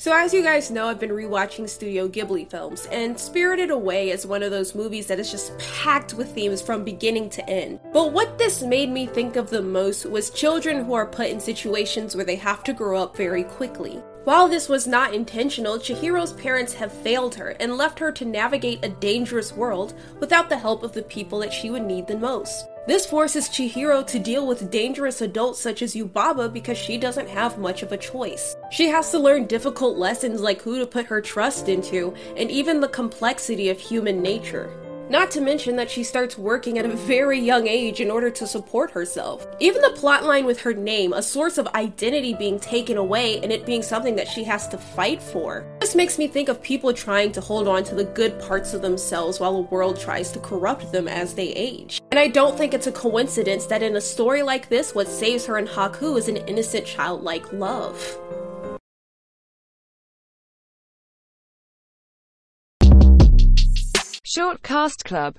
So, as you guys know, I've been rewatching Studio Ghibli films, and Spirited Away is one of those movies that is just packed with themes from beginning to end. But what this made me think of the most was children who are put in situations where they have to grow up very quickly. While this was not intentional, Chihiro's parents have failed her and left her to navigate a dangerous world without the help of the people that she would need the most. This forces Chihiro to deal with dangerous adults such as Yubaba because she doesn't have much of a choice. She has to learn difficult lessons like who to put her trust into, and even the complexity of human nature. Not to mention that she starts working at a very young age in order to support herself. Even the plotline with her name, a source of identity being taken away and it being something that she has to fight for. This makes me think of people trying to hold on to the good parts of themselves while the world tries to corrupt them as they age. And I don't think it's a coincidence that in a story like this, what saves her in Haku is an innocent childlike love. Short Cast Club